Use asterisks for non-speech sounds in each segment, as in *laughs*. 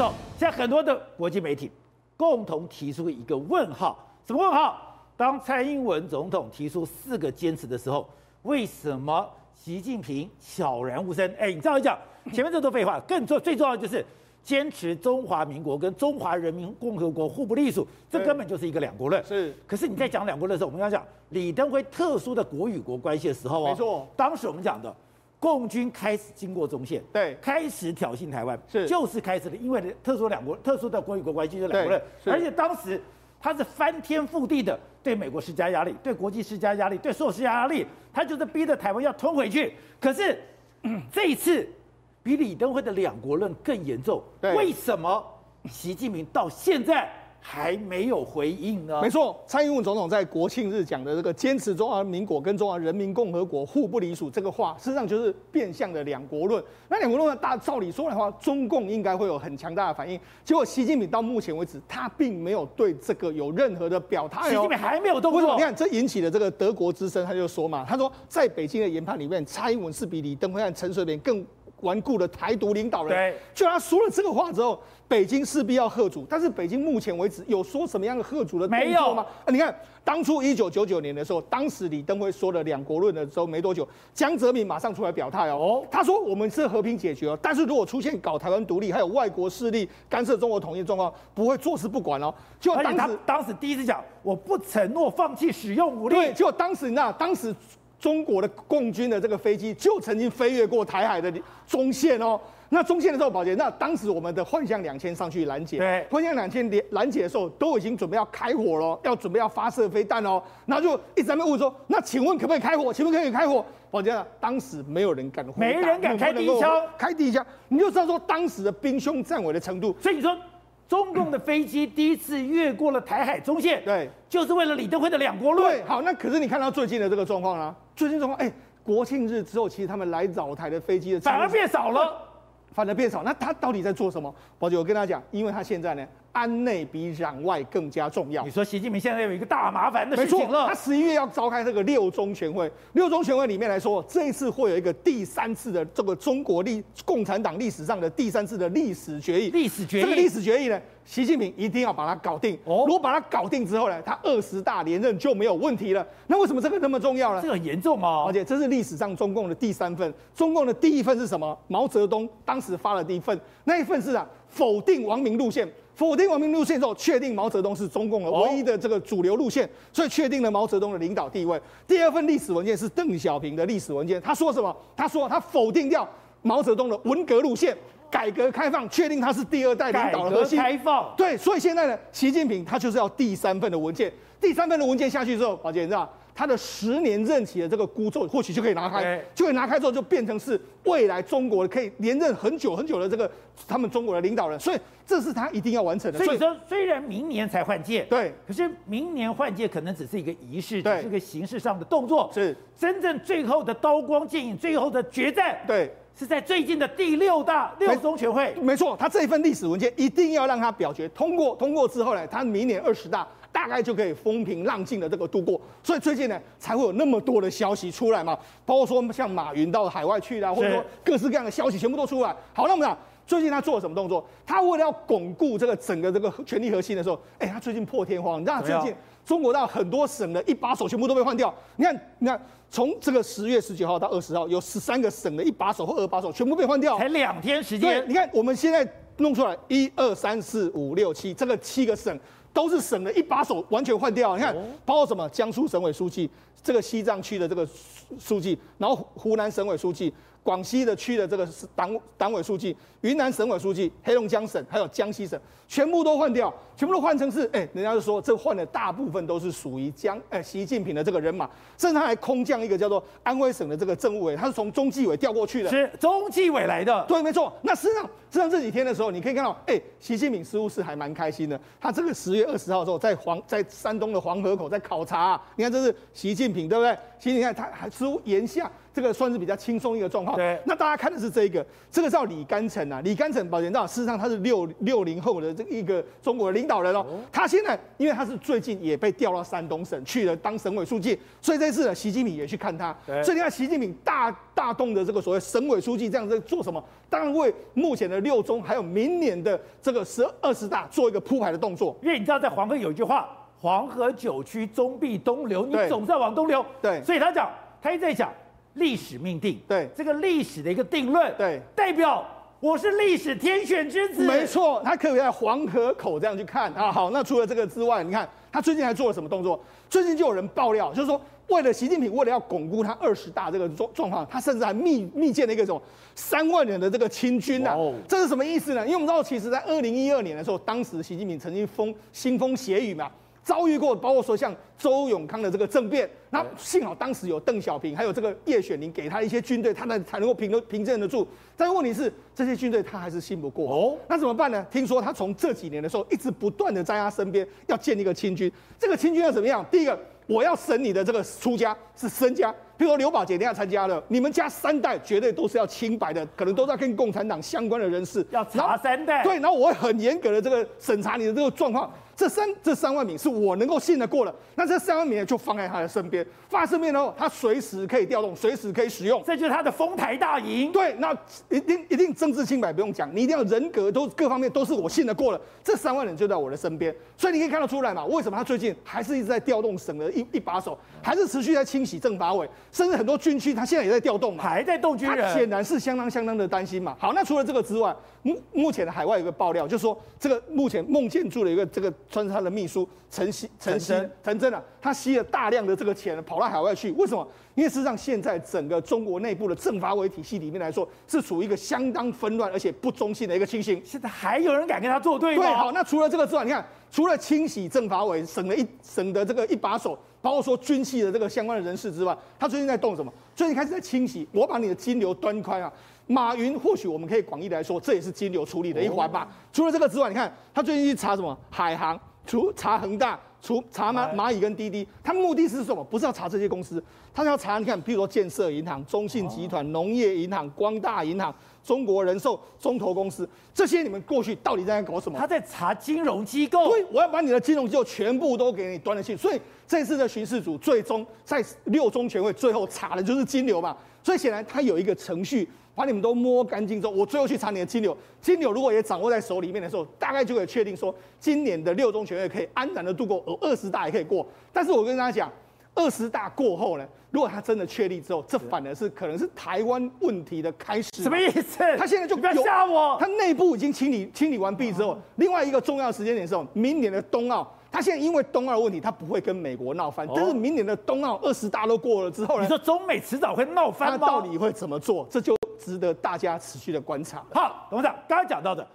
走，现在很多的国际媒体共同提出一个问号，什么问号？当蔡英文总统提出四个坚持的时候，为什么习近平悄然无声？哎，你这样一讲，前面这都废话，更重最重要的就是坚持中华民国跟中华人民共和国互不隶属，这根本就是一个两国论。是，可是你在讲两国论的时候，我们要讲李登辉特殊的国与国关系的时候哦，没错，当时我们讲的。共军开始经过中线，对，开始挑衅台湾，是，就是开始了，因为特殊两国、特殊的国与国关系，就两国论，而且当时他是翻天覆地的对美国施加压力，对国际施加压力，对所有施加压力，他就是逼着台湾要吞回去。可是、嗯、*clears throat* 这一次比李登辉的两国论更严重，为什么？习近平到现在。还没有回应呢。没错，蔡英文总统在国庆日讲的这个坚持中华民国跟中华人民共和国互不隶属这个话，实际上就是变相的两国论。那两国论呢，大照理说的话，中共应该会有很强大的反应。结果习近平到目前为止，他并没有对这个有任何的表态。习近平还没有动作。你看，这引起了这个德国之声，他就说嘛，他说在北京的研判里面，蔡英文是比李登辉和陈水扁更顽固的台独领导人。对，就他说了这个话之后。北京势必要喝阻，但是北京目前为止有说什么样的喝阻的动作吗？啊，你看当初一九九九年的时候，当时李登辉说了两国论的时候没多久，江泽民马上出来表态哦，他说我们是和平解决哦，但是如果出现搞台湾独立，还有外国势力干涉中国统一状况，不会坐视不管哦。就当时当时第一次讲，我不承诺放弃使用武力。对，就当时那当时中国的共军的这个飞机就曾经飞越过台海的中线哦。那中线的时候，宝杰，那当时我们的幻象两千上去拦截，对，幻象两千拦拦截的时候，都已经准备要开火了，要准备要发射飞弹哦，然后就一直在那问说，那请问可不可以开火？请问可以开火？宝杰，当时没有人敢，没人敢开第一枪，开第一枪，你就知道说当时的兵凶战危的程度。所以你说，中共的飞机第一次越过了台海中线，对，就是为了李登辉的两国论。对，好，那可是你看到最近的这个状况呢？最近状况，哎，国庆日之后，其实他们来扰台的飞机的反而变少了。反而变少，那他到底在做什么？宝姐，我跟他讲，因为他现在呢，安内比攘外更加重要。你说习近平现在有一个大麻烦的事情了，他十一月要召开这个六中全会，六中全会里面来说，这一次会有一个第三次的这个中国历共产党历史上的第三次的历史决议。历史决议，这个历史决议呢？习近平一定要把它搞定。哦，如果把它搞定之后呢，他二十大连任就没有问题了。那为什么这个那么重要呢？这个很严重哦，而且这是历史上中共的第三份。中共的第一份是什么？毛泽东当时发了第一份，那一份是啊，否定王明路线。否定王明路线之后，确定毛泽东是中共的唯一的这个主流路线，所以确定了毛泽东的领导地位。第二份历史文件是邓小平的历史文件，他说什么？他说他否定掉毛泽东的文革路线。改革开放，确定他是第二代领导的核心。开放，对，所以现在呢，习近平他就是要第三份的文件。第三份的文件下去之后，宝杰你知道，他的十年任期的这个箍咒或许就可以拿开，就可以拿开之后就变成是未来中国可以连任很久很久的这个他们中国的领导人。所以这是他一定要完成的。所以说，虽然明年才换届，对，可是明年换届可能只是一个仪式，只是个形式上的动作。是真正最后的刀光剑影，最后的决战。对。是在最近的第六大六中全会，没错，他这一份历史文件一定要让他表决通过，通过之后呢，他明年二十大大概就可以风平浪静的这个度过，所以最近呢才会有那么多的消息出来嘛，包括说像马云到海外去啦，或者说各式各样的消息全部都出来。好，那么呢，最近他做了什么动作？他为了要巩固这个整个这个权力核心的时候，哎，他最近破天荒，你知道最近中国到很多省的一把手全部都被换掉，你看，你看。从这个十月十九号到二十号，有十三个省的一把手或二把手全部被换掉，才两天时间。你看我们现在弄出来，一二三四五六七，这个七个省都是省的一把手完全换掉。你看，包括什么？江苏省委书记，这个西藏区的这个书记，然后湖南省委书记。广西的区的这个是党党委书记，云南省委书记，黑龙江省还有江西省，全部都换掉，全部都换成是，哎，人家就说这换的大部分都是属于江，哎，习近平的这个人马，甚至他还空降一个叫做安徽省的这个政务委，他是从中纪委调过去的，是中纪委来的，对，没错。那实际上，实际上这几天的时候，你可以看到，哎，习近平似乎是还蛮开心的，他这个十月二十号的时候在黄在山东的黄河口在考察啊，你看这是习近平，对不对？其实你看他还似乎言下。这个算是比较轻松一个状况。对，那大家看的是这一个，这个叫李甘臣啊。李甘臣，宝杰知道，事实上他是六六零后的这一个中国的领导人哦。他现在因为他是最近也被调到山东省去了当省委书记，所以这次呢，习近平也去看他。所以你看，习近平大大动的这个所谓省委书记这样在做什么？当然为目前的六中还有明年的这个十二十大做一个铺排的动作。因为你知道在黄河有一句话，黄河九曲终必东流，你总是要往东流。对，所以他讲，他一直在讲历史命定。对，这个历史的一个定论。对，代表。我是历史天选之子，没错，他可以在黄河口这样去看啊。好，那除了这个之外，你看他最近还做了什么动作？最近就有人爆料，就是说为了习近平，为了要巩固他二十大这个状状况，他甚至还密密建了一个什么三万人的这个清军呐、这是什么意思呢？因为我们知道，其实在二零一二年的时候，当时习近平曾经风腥风血雨嘛。遭遇过，包括说像周永康的这个政变，那幸好当时有邓小平，还有这个叶选宁给他一些军队，他才才能够平得平镇得住。但是问题是，这些军队他还是信不过哦。那怎么办呢？听说他从这几年的时候，一直不断的在他身边要建一个清军。这个清军要怎么样？第一个，我要审你的这个出家是身家，譬如说刘宝杰，你要参加了，你们家三代绝对都是要清白的，可能都在跟共产党相关的人士要查三代。对，然后我会很严格的这个审查你的这个状况。这三这三万名是我能够信得过的，那这三万名就放在他的身边，放在身边后，他随时可以调动，随时可以使用，这就是他的丰台大营。对，那一定一定政治清白不用讲，你一定要人格都各方面都是我信得过的，这三万人就在我的身边，所以你可以看得出来嘛，为什么他最近还是一直在调动省的一一把手，还是持续在清洗政法委，甚至很多军区他现在也在调动嘛，还在动军人，他显然是相当相当的担心嘛。好，那除了这个之外，目目前的海外有个爆料，就是说这个目前孟建柱的一个这个算是他的秘书。陈希、陈希、陈真啊，他吸了大量的这个钱，跑到海外去。为什么？因为事实上，现在整个中国内部的政法委体系里面来说，是处于一个相当纷乱而且不中性的一个情形。现在还有人敢跟他作对吗？对，好，那除了这个之外，你看，除了清洗政法委，省了一省的这个一把手，包括说军系的这个相关的人士之外，他最近在动什么？最近开始在清洗，我把你的金流端宽啊。马云或许我们可以广义来说，这也是金流处理的一环吧。哦、除了这个之外，你看他最近去查什么？海航。除查恒大，除查蚂蚂蚁跟滴滴，他目的是什么？不是要查这些公司，他要查你看，譬如说建设银行、中信集团、农业银行、光大银行、中国人寿、中投公司这些，你们过去到底在搞什么？他在查金融机构。对，我要把你的金融机构全部都给你端了去。所以这次的巡视组最终在六中全会最后查的就是金流嘛。所以显然他有一个程序。把你们都摸干净之后，我最后去查你的金流。金流如果也掌握在手里面的时候，大概就可以确定说，今年的六中全会可以安然的度过，而二十大也可以过。但是我跟大家讲，二十大过后呢，如果他真的确立之后，这反而是可能是台湾问题的开始。什么意思？他现在就不要吓我。他内部已经清理清理完毕之后，另外一个重要时间点是什么？明年的冬奥。他现在因为冬奥的问题，他不会跟美国闹翻。但是明年的冬奥二十大都过了之后呢？你说中美迟早会闹翻吗？他到底会怎么做？这就。值得大家持续的观察。好，董事长刚刚讲到的，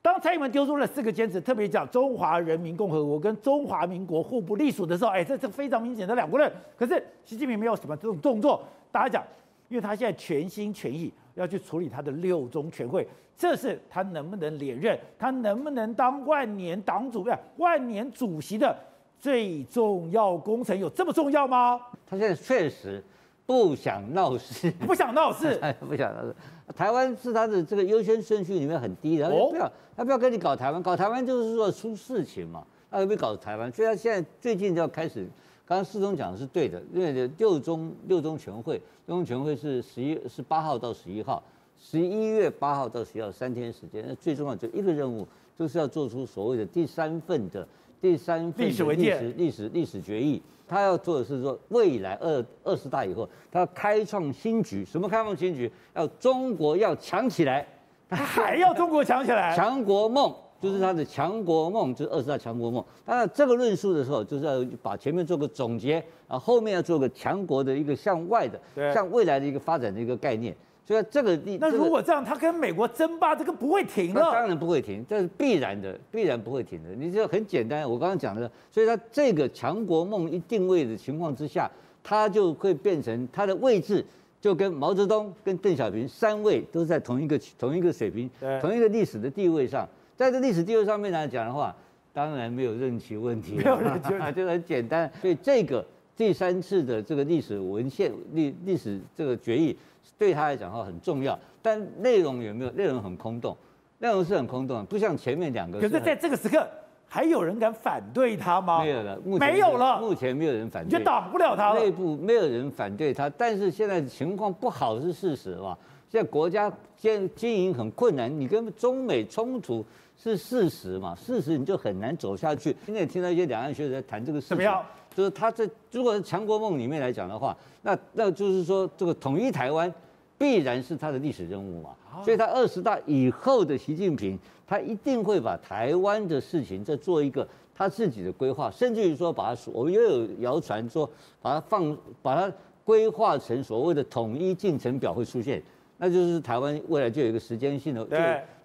当蔡英文丢出了四个坚持，特别讲中华人民共和国跟中华民国互不隶属的时候，哎，这是非常明显的两国论。可是习近平没有什么这种动作。大家讲，因为他现在全心全意要去处理他的六中全会，这是他能不能连任，他能不能当万年党主任、万年主席的最重要工程，有这么重要吗？他现在确实。不想闹事，不想闹事，*laughs* 不想闹事。台湾是他的这个优先顺序里面很低的，他不要，他不要跟你搞台湾，搞台湾就是说出事情嘛，他又没搞台湾，所以他现在最近就要开始。刚刚四中讲的是对的，因为六中六中全会，六中全会是十一是八号到十一号，十一月八号到十一号三天时间，那最重要就一个任务，就是要做出所谓的第三份的第三份历史历史历史历史决议。他要做的是说，未来二二十大以后，他要开创新局。什么开创新局？要中国要强起来，他还要中国强起来。强国梦就是他的强国梦，就是二十大强国梦。当然这个论述的时候，就是要把前面做个总结，然后后面要做个强国的一个向外的、向未来的一个发展的一个概念。所以这个，那如果这样，他跟美国争霸，这个不会停了。当然不会停，这是必然的，必然不会停的。你这很简单，我刚刚讲的，所以他这个强国梦一定位的情况之下，他就会变成他的位置就跟毛泽东、跟邓小平三位都在同一个同一个水平、对同一个历史的地位上。在这历史地位上面来讲的话，当然没有任期问题，没有任期问题，*laughs* 就很简单。所以这个第三次的这个历史文献历历史这个决议。对他来讲哈很重要，但内容有没有？内容很空洞，内容是很空洞，不像前面两个。可是在这个时刻，还有人敢反对他吗？没有了，目前没有了，目前没有人反对，就挡不了他了。内部没有人反对他，但是现在情况不好是事实嘛。现在国家经经营很困难，你跟中美冲突是事实嘛？事实你就很难走下去。今天也听到一些两岸学者在谈这个事情，怎么样？就是他在如果是强国梦里面来讲的话，那那就是说这个统一台湾必然是他的历史任务嘛。所以他二十大以后的习近平，他一定会把台湾的事情再做一个他自己的规划，甚至于说把它，我们也有谣传说把它放，把它规划成所谓的统一进程表会出现，那就是台湾未来就有一个时间性的，就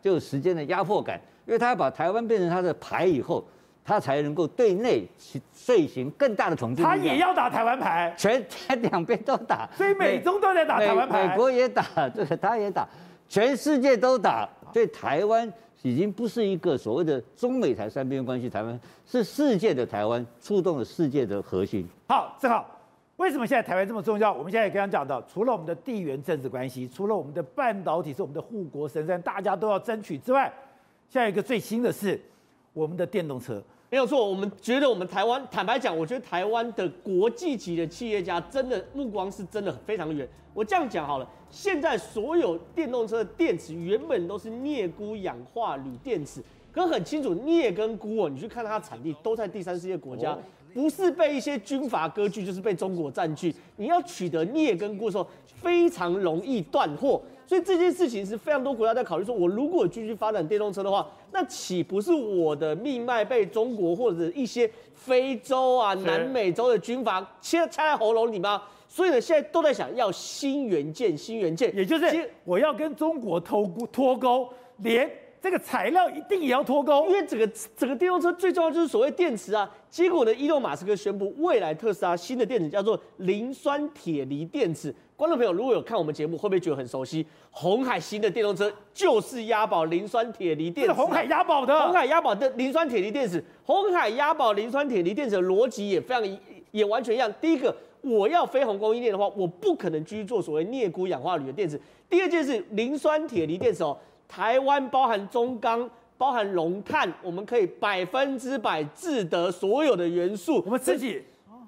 就有时间的压迫感，因为他要把台湾变成他的牌以后，他才能够对内遂行更大的统治。他也要打台湾牌，全两边都打，所以美中都在打台湾牌，美国也打，这个他也打。全世界都打，对台湾已经不是一个所谓的中美台三边关系，台湾是世界的台湾，触动了世界的核心。好，正好，为什么现在台湾这么重要？我们现在也刚刚讲到，除了我们的地缘政治关系，除了我们的半导体是我们的护国神山，大家都要争取之外，现在一个最新的是我们的电动车。没有错，我们觉得我们台湾，坦白讲，我觉得台湾的国际级的企业家真的目光是真的非常远。我这样讲好了，现在所有电动车的电池原本都是镍钴氧化铝电池，可很清楚，镍跟钴哦，你去看它的产地都在第三世界国家，不是被一些军阀割据，就是被中国占据。你要取得镍跟钴的时候，非常容易断货。所以这件事情是非常多国家在考虑，说我如果继续发展电动车的话，那岂不是我的命脉被中国或者一些非洲啊、南美洲的军阀切掐在喉咙里吗？所以呢，现在都在想要新元件，新元件，也就是我要跟中国脱钩，脱钩，连这个材料一定也要脱钩，因为整个整个电动车最重要就是所谓电池啊。结果呢，伊隆马斯克宣布，未来特斯拉新的电池叫做磷酸铁锂电池。观众朋友，如果有看我们节目，会不会觉得很熟悉？红海新的电动车就是押宝磷酸铁锂电池，红海押宝的，红海押宝的磷酸铁锂电池。红海押宝磷酸铁锂电池的逻辑也非常也完全一样。第一个，我要非红供应链的话，我不可能继续做所谓镍钴氧化铝的电池。第二件事，磷酸铁锂电池哦，台湾包含中钢，包含龙碳，我们可以百分之百自得所有的元素，我们自己。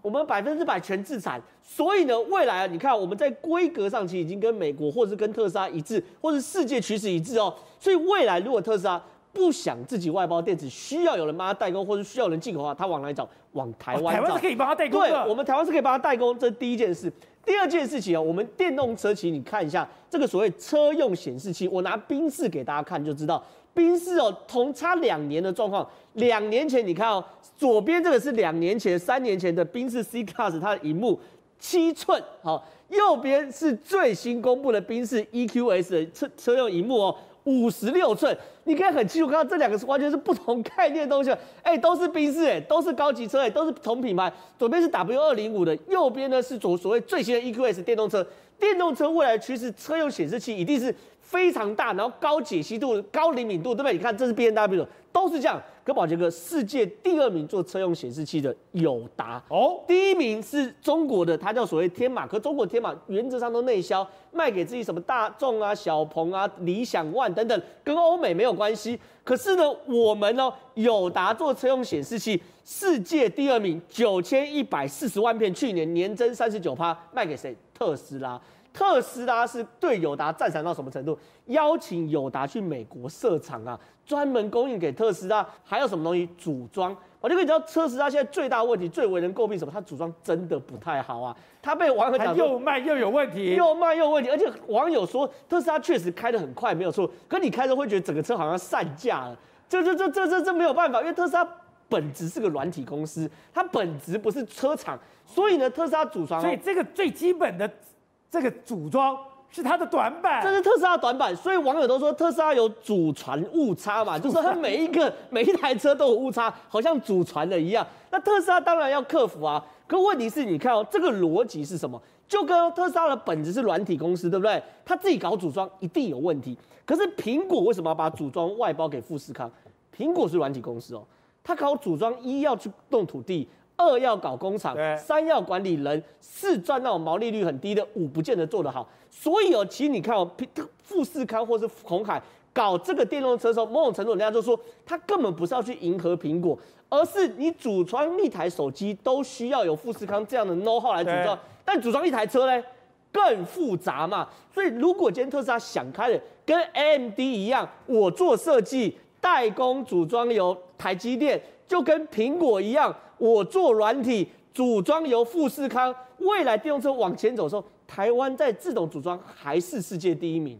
我们百分之百全自产，所以呢，未来啊，你看我们在规格上其实已经跟美国或者是跟特斯拉一致，或是世界趋势一致哦。所以未来如果特斯拉不想自己外包电子，需要有人帮他代工，或者需要有人进口的话，他往哪里找？往台湾找。台湾是可以帮他代工的。对，我们台湾是可以帮他代工，这是第一件事。第二件事情啊，我们电动车其实你看一下这个所谓车用显示器，我拿宾士给大家看就知道。宾士哦，同差两年的状况。两年前你看哦，左边这个是两年前、三年前的宾士 C Class，它的荧幕七寸，好，右边是最新公布的宾士 EQS 的车车用荧幕哦，五十六寸。你可以很清楚看到这两个是完全是不同概念的东西，哎，都是宾士，哎，都是高级车，哎，都是同品牌。左边是 W 二零五的，右边呢是所所谓最新的 EQS 电动车。电动车未来趋势，车用显示器一定是。非常大，然后高解析度、高灵敏度，对不对？你看，这是 BMW，都是这样。可宝杰哥，世界第二名做车用显示器的友达哦，第一名是中国的，它叫所谓天马。可中国天马原则上都内销，卖给自己什么大众啊、小鹏啊、理想 ONE 等等，跟欧美没有关系。可是呢，我们呢，友达做车用显示器，世界第二名，九千一百四十万片，去年年增三十九趴，卖给谁？特斯拉。特斯拉是对友达赞赏到什么程度？邀请友达去美国设厂啊，专门供应给特斯拉。还有什么东西组装？我就跟你讲，特斯拉现在最大问题、最为人诟病什么？它组装真的不太好啊。它被网友讲又慢又有问题，又慢又有问题。而且网友说特斯拉确实开得很快，没有错。可你开着会觉得整个车好像散架了。这这这这这这没有办法，因为特斯拉本质是个软体公司，它本质不是车厂，所以呢，特斯拉组装，所以这个最基本的。这个组装是它的短板，这是特斯拉的短板，所以网友都说特斯拉有祖传误差嘛，就是它每一个 *laughs* 每一台车都有误差，好像祖传的一样。那特斯拉当然要克服啊，可问题是你看哦，这个逻辑是什么？就跟特斯拉的本质是软体公司，对不对？他自己搞组装一定有问题。可是苹果为什么要把组装外包给富士康？苹果是软体公司哦，他搞组装一要去动土地。二要搞工厂，三要管理人，四赚那种毛利率很低的，五不见得做得好。所以哦，其实你看哦，富士康或是鸿海搞这个电动车的时候，某种程度人家就说，他根本不是要去迎合苹果，而是你组装一台手机都需要有富士康这样的 know how 来组装，但组装一台车呢，更复杂嘛。所以如果今天特斯拉想开了，跟 AMD 一样，我做设计、代工、组装由台积电，就跟苹果一样，我做软体、组装由富士康。未来电动车往前走的时候，台湾在自动组装还是世界第一名。